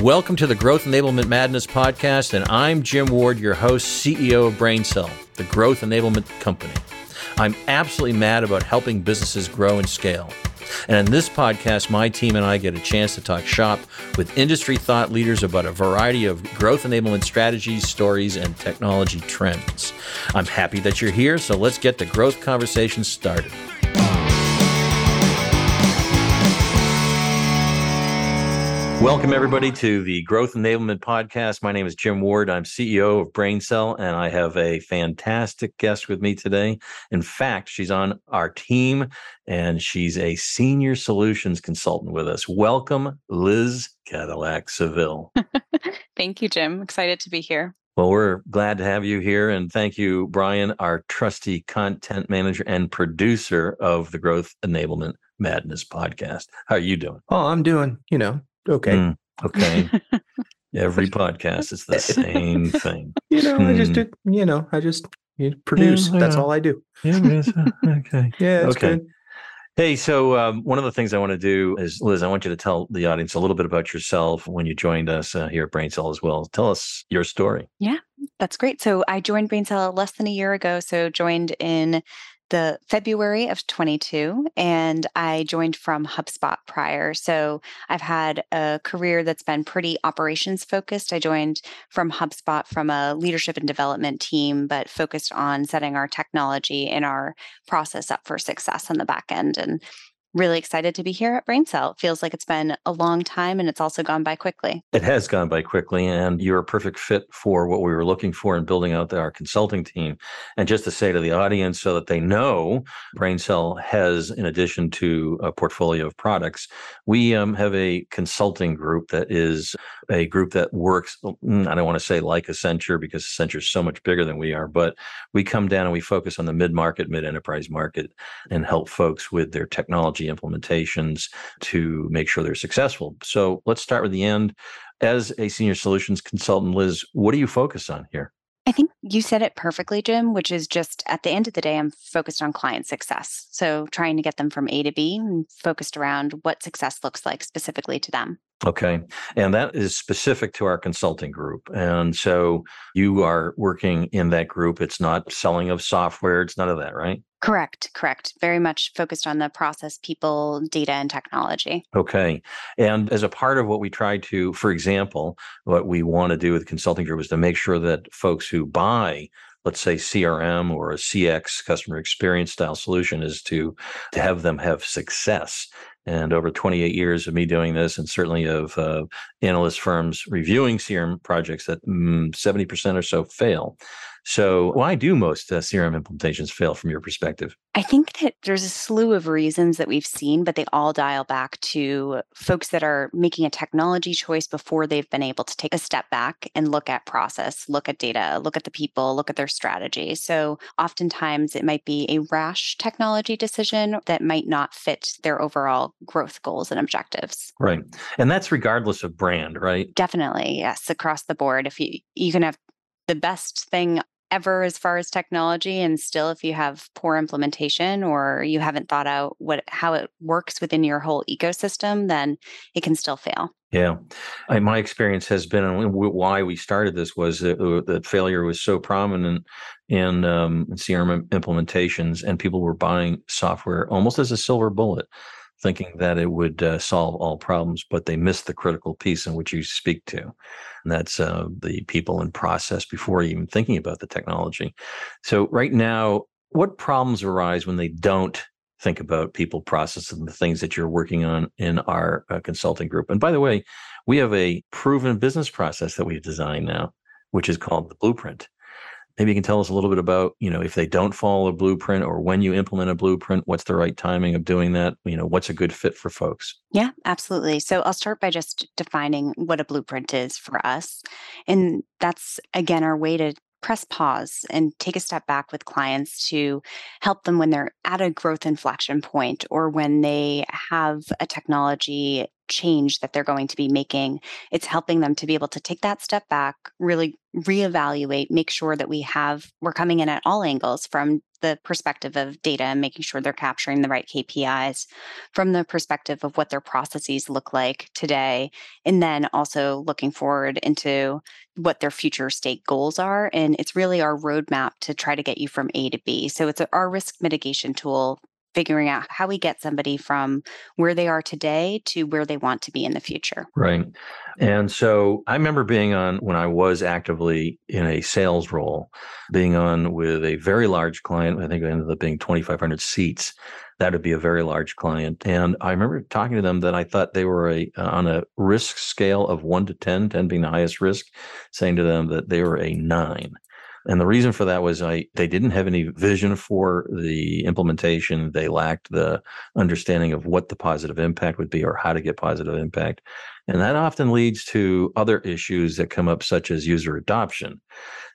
Welcome to the Growth Enablement Madness podcast, and I'm Jim Ward, your host, CEO of BrainSell, the growth enablement company. I'm absolutely mad about helping businesses grow and scale. And in this podcast, my team and I get a chance to talk shop with industry thought leaders about a variety of growth enablement strategies, stories, and technology trends. I'm happy that you're here, so let's get the growth conversation started. Welcome, everybody, to the Growth Enablement Podcast. My name is Jim Ward. I'm CEO of BrainSell, and I have a fantastic guest with me today. In fact, she's on our team and she's a senior solutions consultant with us. Welcome, Liz Cadillac Seville. Thank you, Jim. Excited to be here. Well, we're glad to have you here. And thank you, Brian, our trusty content manager and producer of the Growth Enablement Madness podcast. How are you doing? Oh, I'm doing, you know, okay. Mm, okay. Every podcast is the same thing. You know, mm. I just hmm. do, you know, I just you produce. Yeah, That's all I do. Yeah, okay. yeah, okay. Good. Hey, so um, one of the things I want to do is, Liz, I want you to tell the audience a little bit about yourself when you joined us uh, here at BrainSell as well. Tell us your story. Yeah, that's great. So I joined BrainSell less than a year ago. So joined in the February of 22, and I joined from HubSpot prior. So I've had a career that's been pretty operations focused. I joined from HubSpot from a leadership and development team, but focused on setting our technology and our process up for success on the back end. And really excited to be here at BrainSell. It feels like it's been a long time and it's also gone by quickly. It has gone by quickly, and you're a perfect fit for what we were looking for in building out our consulting team. And just to say to the audience so that they know, BrainSell has, in addition to a portfolio of products, we um, have a consulting group that is a group that works, mm, I don't want to say like Accenture because Accenture is so much bigger than we are, but we come down and we focus on the mid market, mid enterprise market and help folks with their technology implementations to make sure they're successful. So let's start with the end. As a senior solutions consultant, Liz, what do you focus on here? I think you said it perfectly, Jim, which is just at the end of the day, I'm focused on client success. So trying to get them from A to B and focused around what success looks like specifically to them. Okay. And that is specific to our consulting group. And so you are working in that group. It's not selling of software, it's none of that, right? Correct, correct. Very much focused on the process, people, data, and technology. Okay. And as a part of what we try to, for example, what we want to do with the consulting group is to make sure that folks who buy let's say CRM or a CX customer experience style solution is to to have them have success. And over 28 years of me doing this, and certainly of uh, analyst firms reviewing CRM projects, that mm, 70% or so fail. So, why do most uh, CRM implementations fail from your perspective? I think that there's a slew of reasons that we've seen, but they all dial back to folks that are making a technology choice before they've been able to take a step back and look at process, look at data, look at the people, look at their strategy. So, oftentimes it might be a rash technology decision that might not fit their overall growth goals and objectives. Right. And that's regardless of brand, right? Definitely. Yes, across the board. If you you can have the best thing ever as far as technology and still if you have poor implementation or you haven't thought out what how it works within your whole ecosystem then it can still fail. Yeah. I, my experience has been and why we started this was that, uh, that failure was so prominent in, um, in crm implementations and people were buying software almost as a silver bullet thinking that it would uh, solve all problems, but they miss the critical piece in which you speak to. And that's uh, the people and process before even thinking about the technology. So, right now, what problems arise when they don't think about people, process, and the things that you're working on in our uh, consulting group? And by the way, we have a proven business process that we've designed now, which is called the blueprint maybe you can tell us a little bit about you know if they don't follow a blueprint or when you implement a blueprint what's the right timing of doing that? You know what's a good fit for folks? Yeah absolutely. So i'll start by just defining what a blueprint is for us and that's again our way to press pause and take a step back with clients to help them when they're at a growth inflection point or when they have a technology change that they're going to be making. It's helping them to be able to take that step back, really reevaluate, make sure that we have, we're coming in at all angles from the perspective of data and making sure they're capturing the right KPIs, from the perspective of what their processes look like today, and then also looking forward into what their future state goals are. And it's really our roadmap to try to get you from A to B. So it's our risk mitigation tool figuring out how we get somebody from where they are today to where they want to be in the future. Right. And so I remember being on when I was actively in a sales role, being on with a very large client. I think it ended up being 2,500 seats. That would be a very large client. And I remember talking to them that I thought they were a on a risk scale of one to 10, 10 being the highest risk, saying to them that they were a nine. And the reason for that was I they didn't have any vision for the implementation. They lacked the understanding of what the positive impact would be or how to get positive impact. And that often leads to other issues that come up, such as user adoption.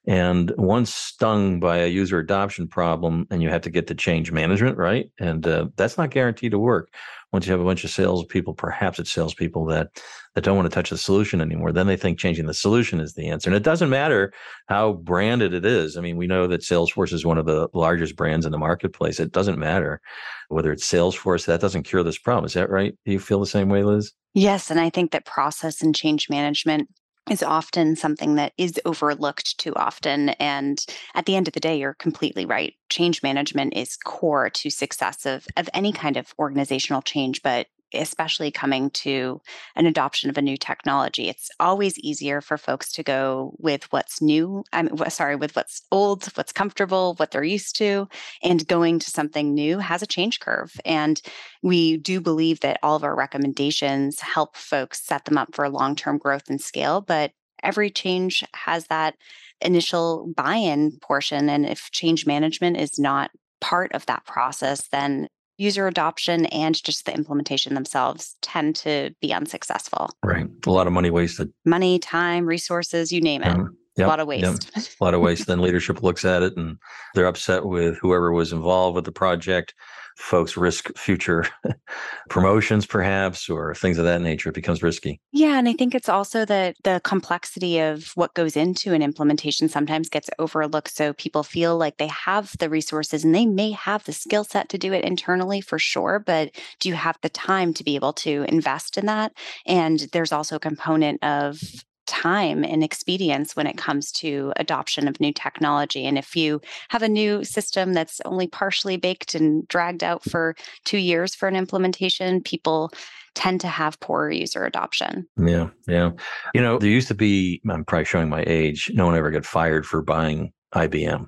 And once stung by a user adoption problem, and you have to get to change management, right? And uh, that's not guaranteed to work once you have a bunch of salespeople, perhaps it's salespeople that that don't want to touch the solution anymore, then they think changing the solution is the answer. And it doesn't matter how branded it is. I mean, we know that Salesforce is one of the largest brands in the marketplace. It doesn't matter whether it's Salesforce, that doesn't cure this problem. Is that right? Do you feel the same way, Liz? Yes. And I think that process and change management is often something that is overlooked too often. And at the end of the day, you're completely right. Change management is core to success of, of any kind of organizational change, but especially coming to an adoption of a new technology. It's always easier for folks to go with what's new. I'm sorry, with what's old, what's comfortable, what they're used to, and going to something new has a change curve. And we do believe that all of our recommendations help folks set them up for long term growth and scale. But every change has that initial buy in portion. And if change management is not part of that process, then user adoption and just the implementation themselves tend to be unsuccessful. Right. A lot of money wasted. Money, time, resources, you name it. Um, Yep, a lot of waste. Yep. A lot of waste. then leadership looks at it and they're upset with whoever was involved with the project folks risk future promotions perhaps or things of that nature. It becomes risky. Yeah and i think it's also that the complexity of what goes into an implementation sometimes gets overlooked so people feel like they have the resources and they may have the skill set to do it internally for sure but do you have the time to be able to invest in that? And there's also a component of time and expedience when it comes to adoption of new technology. And if you have a new system that's only partially baked and dragged out for two years for an implementation, people tend to have poorer user adoption. Yeah, yeah. You know, there used to be, I'm probably showing my age, no one ever got fired for buying IBM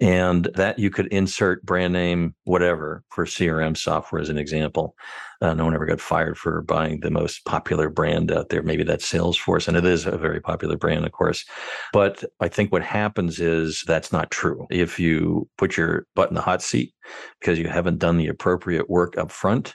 and that you could insert brand name whatever for crm software as an example. Uh, no one ever got fired for buying the most popular brand out there. Maybe that's salesforce and it is a very popular brand of course. But i think what happens is that's not true. If you put your butt in the hot seat because you haven't done the appropriate work up front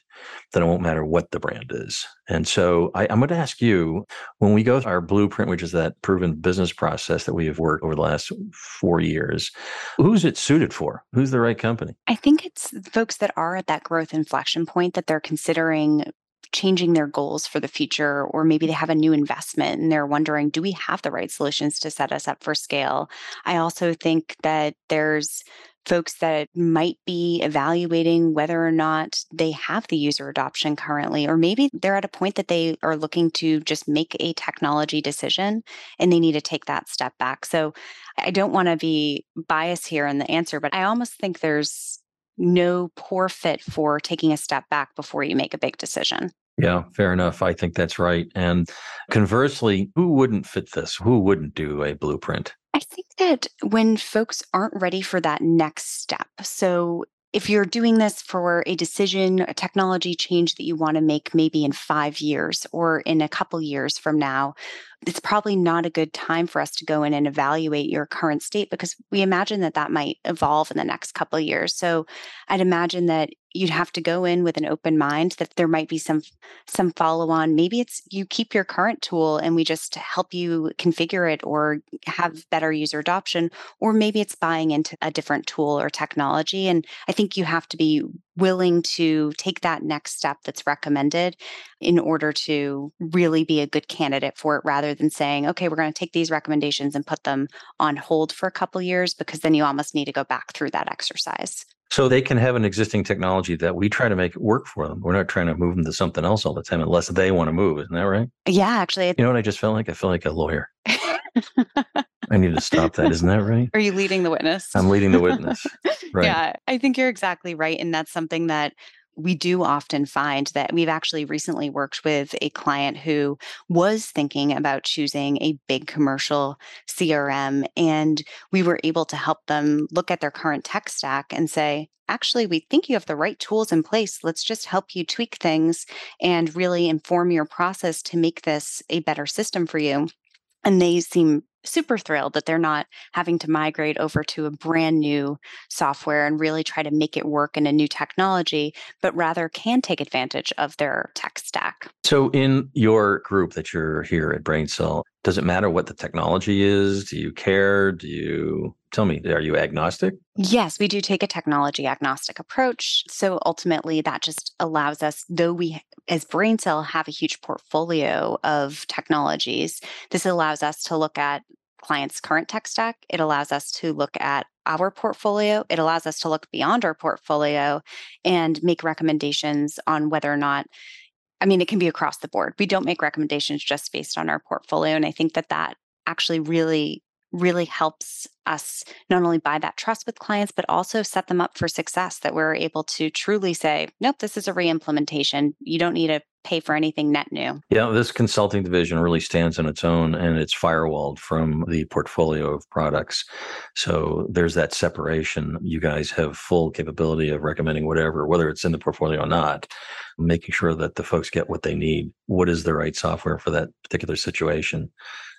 then it won't matter what the brand is. And so I, am going to ask you when we go to our blueprint, which is that proven business process that we have worked over the last four years, who's it suited for? Who's the right company? I think it's folks that are at that growth inflection point that they're considering changing their goals for the future, or maybe they mm-hmm. have a new investment and they're wondering, do we have the right solutions to set us up for scale? I also think that there's folks that might be evaluating whether or not they have the user adoption currently, or maybe they're at a point that they are looking to just make a technology decision and they need to take that step back. So I don't want to be biased here in the answer, but I almost think there's no poor fit for taking a step back before you make a big decision. Yeah, fair enough. I think that's right. And conversely, who wouldn't fit this? Who wouldn't do a blueprint? I think that when folks aren't ready for that next step, so if you're doing this for a decision, a technology change that you want to make maybe in five years or in a couple years from now, it's probably not a good time for us to go in and evaluate your current state because we imagine that that might evolve in the next couple of years. So I'd imagine that you'd have to go in with an open mind that there might be some some follow on maybe it's you keep your current tool and we just help you configure it or have better user adoption or maybe it's buying into a different tool or technology and i think you have to be willing to take that next step that's recommended in order to really be a good candidate for it rather than saying okay we're going to take these recommendations and put them on hold for a couple years because then you almost need to go back through that exercise so they can have an existing technology that we try to make it work for them. We're not trying to move them to something else all the time unless they want to move. Isn't that right? Yeah, actually. You know what I just felt like? I feel like a lawyer. I need to stop that. Isn't that right? Are you leading the witness? I'm leading the witness. Right. yeah, I think you're exactly right. And that's something that we do often find that we've actually recently worked with a client who was thinking about choosing a big commercial CRM. And we were able to help them look at their current tech stack and say, actually, we think you have the right tools in place. Let's just help you tweak things and really inform your process to make this a better system for you. And they seem super thrilled that they're not having to migrate over to a brand new software and really try to make it work in a new technology, but rather can take advantage of their tech stack. So, in your group that you're here at BrainSell, does it matter what the technology is? Do you care? Do you tell me, are you agnostic? Yes, we do take a technology agnostic approach. So ultimately, that just allows us, though we as BrainSell have a huge portfolio of technologies, this allows us to look at clients' current tech stack. It allows us to look at our portfolio. It allows us to look beyond our portfolio and make recommendations on whether or not I mean, it can be across the board. We don't make recommendations just based on our portfolio. And I think that that actually really, really helps us not only buy that trust with clients, but also set them up for success that we're able to truly say, nope, this is a re-implementation. You don't need to pay for anything net new. Yeah, this consulting division really stands on its own and it's firewalled from the portfolio of products. So there's that separation. You guys have full capability of recommending whatever, whether it's in the portfolio or not, making sure that the folks get what they need. What is the right software for that particular situation?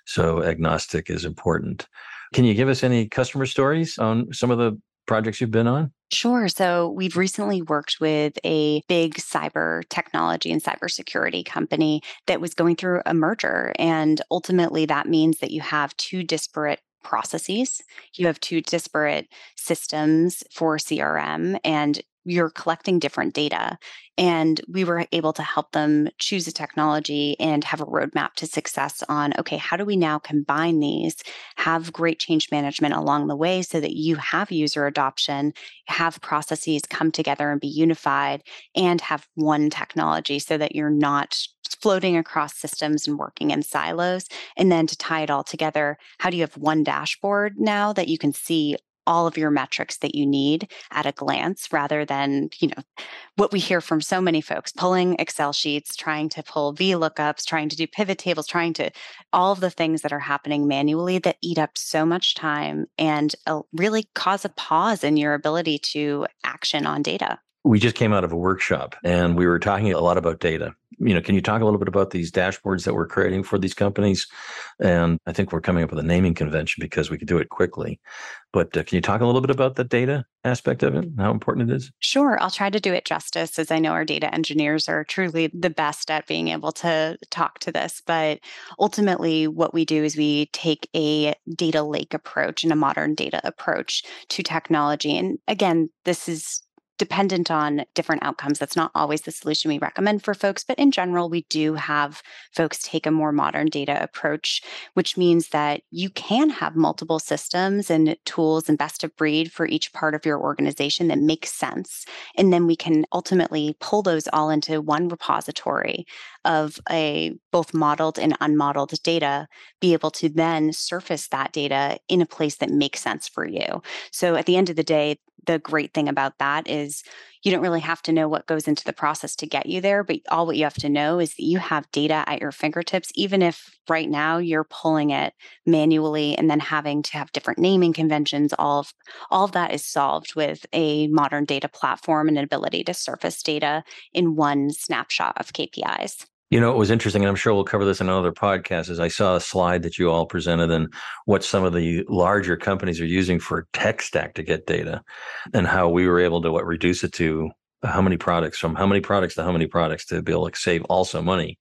So agnostic is important. Can you give us any customer stories on some of the projects you've been on? Sure. So we've recently worked with a big cyber technology and cybersecurity company that was going through a merger. And ultimately, that means that you have two disparate processes. You have two disparate systems for CRM, and you're collecting different data. And we were able to help them choose a technology and have a roadmap to success on okay, how do we now combine these, have great change management along the way so that you have user adoption, have processes come together and be unified, and have one technology so that you're not floating across systems and working in silos. And then to tie it all together, how do you have one dashboard now that you can see all of your metrics that you need at a glance rather than, you know, what we hear from so many folks pulling Excel sheets, trying to pull VLOOKUPs, trying to do pivot tables, trying to all of the things that are happening manually that eat up so much time and uh, really cause a pause in your ability to action on data we just came out of a workshop and we were talking a lot about data. You know, can you talk a little bit about these dashboards that we're creating for these companies? And I think we're coming up with a naming convention because we could do it quickly. But uh, can you talk a little bit about the data aspect of it, and how important it is? Sure. I'll try to do it justice as I know our data engineers are truly the best at being able to talk to this. But ultimately, what we do is we take a data lake approach and a modern data approach to technology. And again, this is dependent on different outcomes. That's not always the solution we recommend for folks, but in general, we do have folks take a more modern data approach, which means that you can have multiple systems and tools and best of breed for each part of your organization that makes sense. And then we can ultimately pull those all into one repository of a both modeled and unmodeled data, be able to then surface that data in a place that makes sense for you. So at the end of the day, the great thing about that is you don't really have to know what goes into the process to get you there, but all what you have to know is that you have data at your fingertips, even if right now you're pulling it manually and then having to have different naming conventions. All of all of that is solved with a modern data platform and an ability to surface data in one snapshot of KPIs. You know, it was interesting, and I'm sure we'll cover this in another podcast. Is I saw a slide that you all presented and what some of the larger companies are using for tech stack to get data, and how we were able to what reduce it to how many products from how many products to how many products to be able to save also money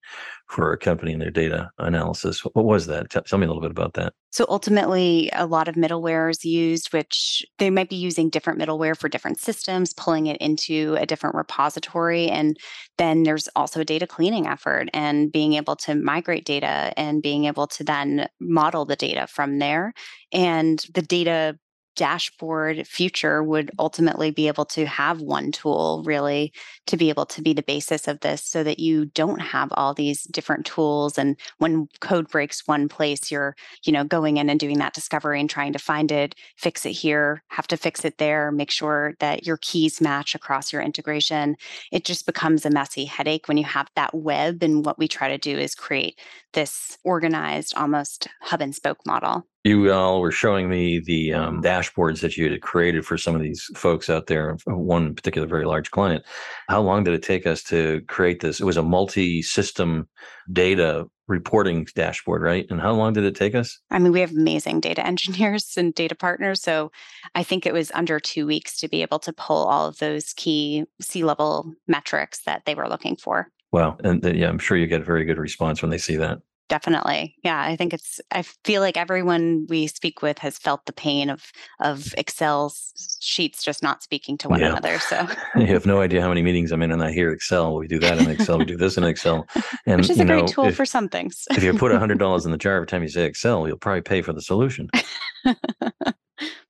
for a company in their data analysis. What was that? Tell me a little bit about that. So ultimately, a lot of middleware is used, which they might be using different middleware for different systems, pulling it into a different repository. And then there's also a data cleaning effort and being able to migrate data and being able to then model the data from there. And the data dashboard future would ultimately be able to have one tool really to be able to be the basis of this so that you don't have all these different tools. And when code breaks one place you're you know going in and doing that discovery and trying to find it fix it here have to fix it there make sure that your keys match across your integration. It just becomes a messy headache when you have that web. And what we try to do is create this organized almost hub and spoke model you all were showing me the um, dashboards that you had created for some of these folks out there, one particular very large client. How long did it take us to create this? It was a multi system data reporting dashboard, right? And how long did it take us? I mean, we have amazing data engineers and data partners. So I think it was under two weeks to be able to pull all of those key C level metrics that they were looking for. Wow. And yeah, I'm sure you get a very good response when they see that definitely yeah i think it's i feel like everyone we speak with has felt the pain of of excel sheets just not speaking to one yeah. another so you have no idea how many meetings i'm in and i hear excel we do that in excel we do this in excel and which is a know, great tool if, for some things if you put a hundred dollars in the jar every time you say excel you'll probably pay for the solution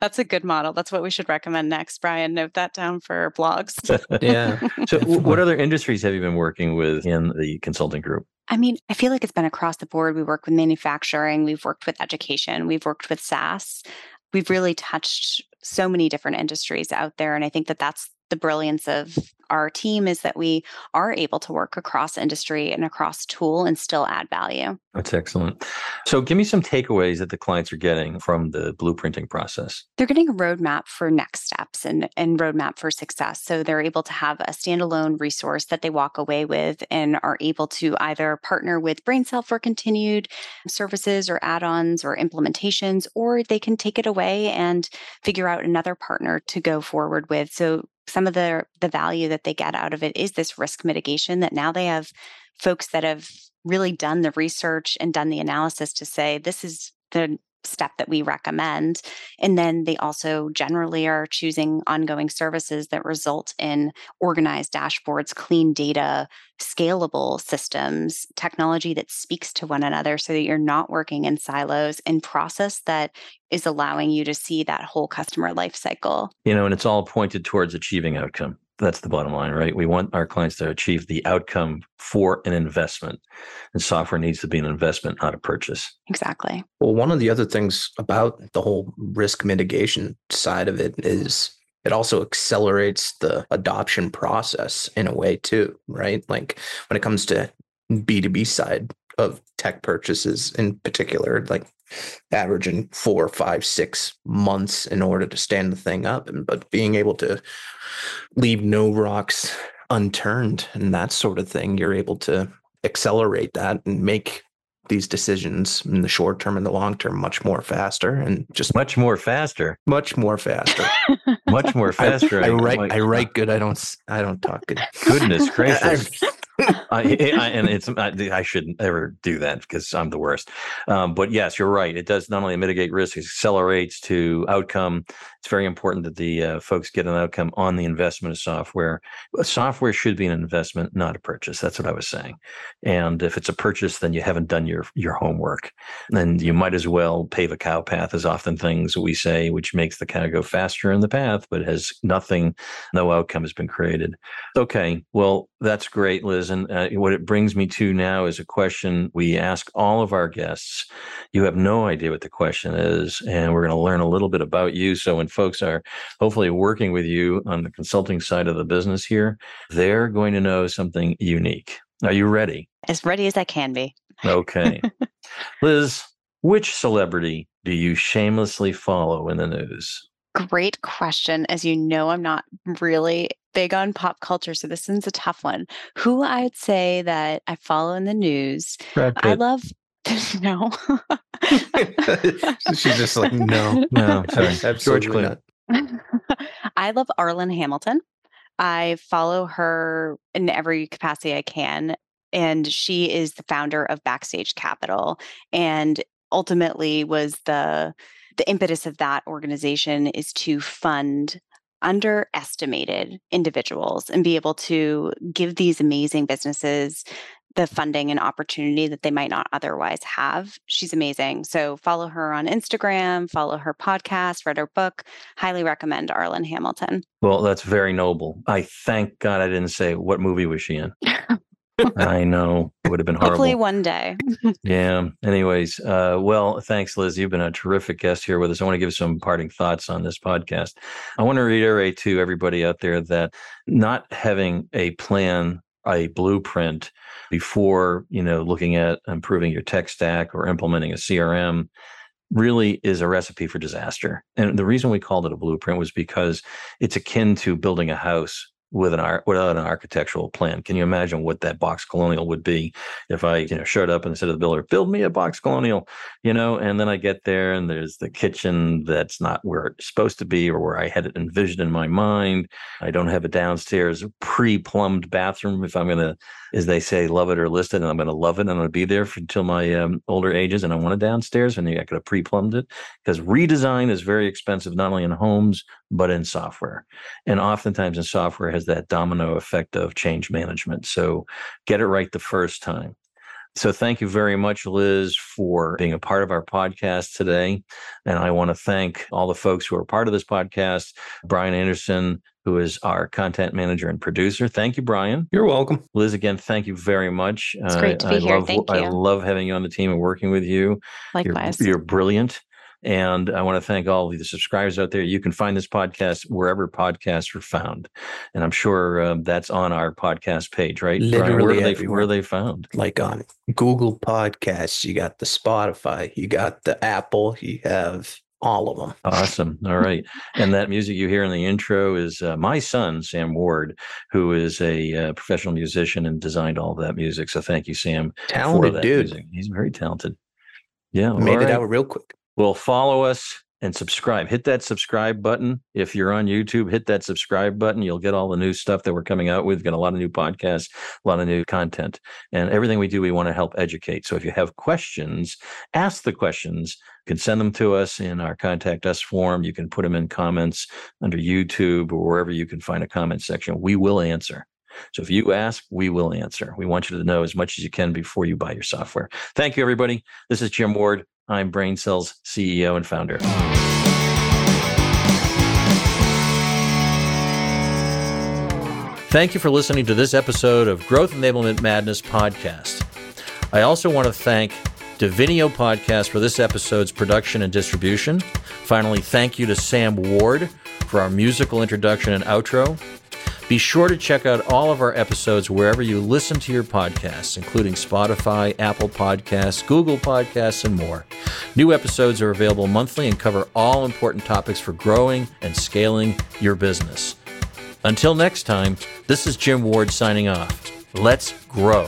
That's a good model. That's what we should recommend next. Brian, note that down for blogs. yeah. So, what other industries have you been working with in the consulting group? I mean, I feel like it's been across the board. We work with manufacturing, we've worked with education, we've worked with SaaS. We've really touched so many different industries out there. And I think that that's the brilliance of our team is that we are able to work across industry and across tool and still add value. That's excellent. So, give me some takeaways that the clients are getting from the blueprinting process. They're getting a roadmap for next steps and, and roadmap for success. So, they're able to have a standalone resource that they walk away with and are able to either partner with BrainSell for continued services or add ons or implementations, or they can take it away and figure out another partner to go forward with. So, some of the the value that they get out of it is this risk mitigation that now they have folks that have really done the research and done the analysis to say this is the step that we recommend. And then they also generally are choosing ongoing services that result in organized dashboards, clean data, scalable systems, technology that speaks to one another so that you're not working in silos and process that is allowing you to see that whole customer life cycle. You know, and it's all pointed towards achieving outcome that's the bottom line, right? We want our clients to achieve the outcome for an investment. And software needs to be an investment, not a purchase. Exactly. Well, one of the other things about the whole risk mitigation side of it is it also accelerates the adoption process in a way too, right? Like when it comes to B2B side of tech purchases in particular, like averaging four, five, six months in order to stand the thing up. And but being able to leave no rocks unturned and that sort of thing, you're able to accelerate that and make these decisions in the short term and the long term much more faster and just much more faster. Much more faster. Much more faster I, I, write i write good i don't i don't talk good. Goodness gracious I, I, and it's I, shouldn't ever do that because I'm the worst. Um, but yes, you're right. It does not only mitigate risk, it accelerates to outcome. It's very important that the uh, folks get an outcome on the investment of software. Software should be an investment, not a purchase. That's what I was saying. And if it's a purchase, then you haven't done your your homework. Then you might as well pave a cow path, as often things we say, which makes the cow go faster in the path, but has nothing, no outcome has been created. Okay, well that's great, Liz. And uh, what it brings me to now is a question we ask all of our guests. You have no idea what the question is, and we're going to learn a little bit about you. So when folks are hopefully working with you on the consulting side of the business here, they're going to know something unique. Are you ready? As ready as I can be. Okay. Liz, which celebrity do you shamelessly follow in the news? Great question. As you know, I'm not really big on pop culture, so this one's a tough one. Who I'd say that I follow in the news. I love no. She's just like, no, no, sorry. George Clooney. I love Arlan Hamilton. I follow her in every capacity I can. And she is the founder of Backstage Capital and ultimately was the the impetus of that organization is to fund underestimated individuals and be able to give these amazing businesses the funding and opportunity that they might not otherwise have. She's amazing. So follow her on Instagram, follow her podcast, read her book. Highly recommend Arlan Hamilton. Well, that's very noble. I thank God I didn't say what movie was she in. I know it would have been horrible. Hopefully one day. yeah. Anyways, uh, well, thanks, Liz. You've been a terrific guest here with us. I want to give some parting thoughts on this podcast. I want to reiterate to everybody out there that not having a plan, a blueprint before, you know, looking at improving your tech stack or implementing a CRM really is a recipe for disaster. And the reason we called it a blueprint was because it's akin to building a house with an without an architectural plan. Can you imagine what that box colonial would be if I, you know, showed up and said to the builder, build me a box colonial, you know, and then I get there and there's the kitchen that's not where it's supposed to be or where I had it envisioned in my mind. I don't have a downstairs pre-plumbed bathroom if I'm gonna as they say, love it or list it, and I'm going to love it. And I'm going to be there for, until my um, older ages, and I want a downstairs, and I could have pre-plumbed it because redesign is very expensive, not only in homes but in software, and oftentimes in software has that domino effect of change management. So get it right the first time. So thank you very much, Liz, for being a part of our podcast today. And I want to thank all the folks who are part of this podcast, Brian Anderson, who is our content manager and producer. Thank you, Brian. You're welcome. Liz, again, thank you very much. It's great uh, to be I here. Love, thank you. I love having you on the team and working with you. Likewise. You're, you're brilliant. And I want to thank all of the subscribers out there. You can find this podcast wherever podcasts are found. And I'm sure um, that's on our podcast page, right? Brian? Literally where, are they, where are they found? Like on Google Podcasts, you got the Spotify, you got the Apple, you have all of them. Awesome. All right. And that music you hear in the intro is uh, my son, Sam Ward, who is a uh, professional musician and designed all of that music. So thank you, Sam. for Talented that dude. music. He's very talented. Yeah. Made all it out real quick. Well, follow us and subscribe. Hit that subscribe button. If you're on YouTube, hit that subscribe button. You'll get all the new stuff that we're coming out with. Got a lot of new podcasts, a lot of new content, and everything we do, we want to help educate. So if you have questions, ask the questions. You can send them to us in our contact us form. You can put them in comments under YouTube or wherever you can find a comment section. We will answer. So if you ask, we will answer. We want you to know as much as you can before you buy your software. Thank you, everybody. This is Jim Ward. I'm BrainSell's CEO and founder. Thank you for listening to this episode of Growth Enablement Madness podcast. I also want to thank Divinio Podcast for this episode's production and distribution. Finally, thank you to Sam Ward for our musical introduction and outro. Be sure to check out all of our episodes wherever you listen to your podcasts, including Spotify, Apple Podcasts, Google Podcasts, and more. New episodes are available monthly and cover all important topics for growing and scaling your business. Until next time, this is Jim Ward signing off. Let's grow.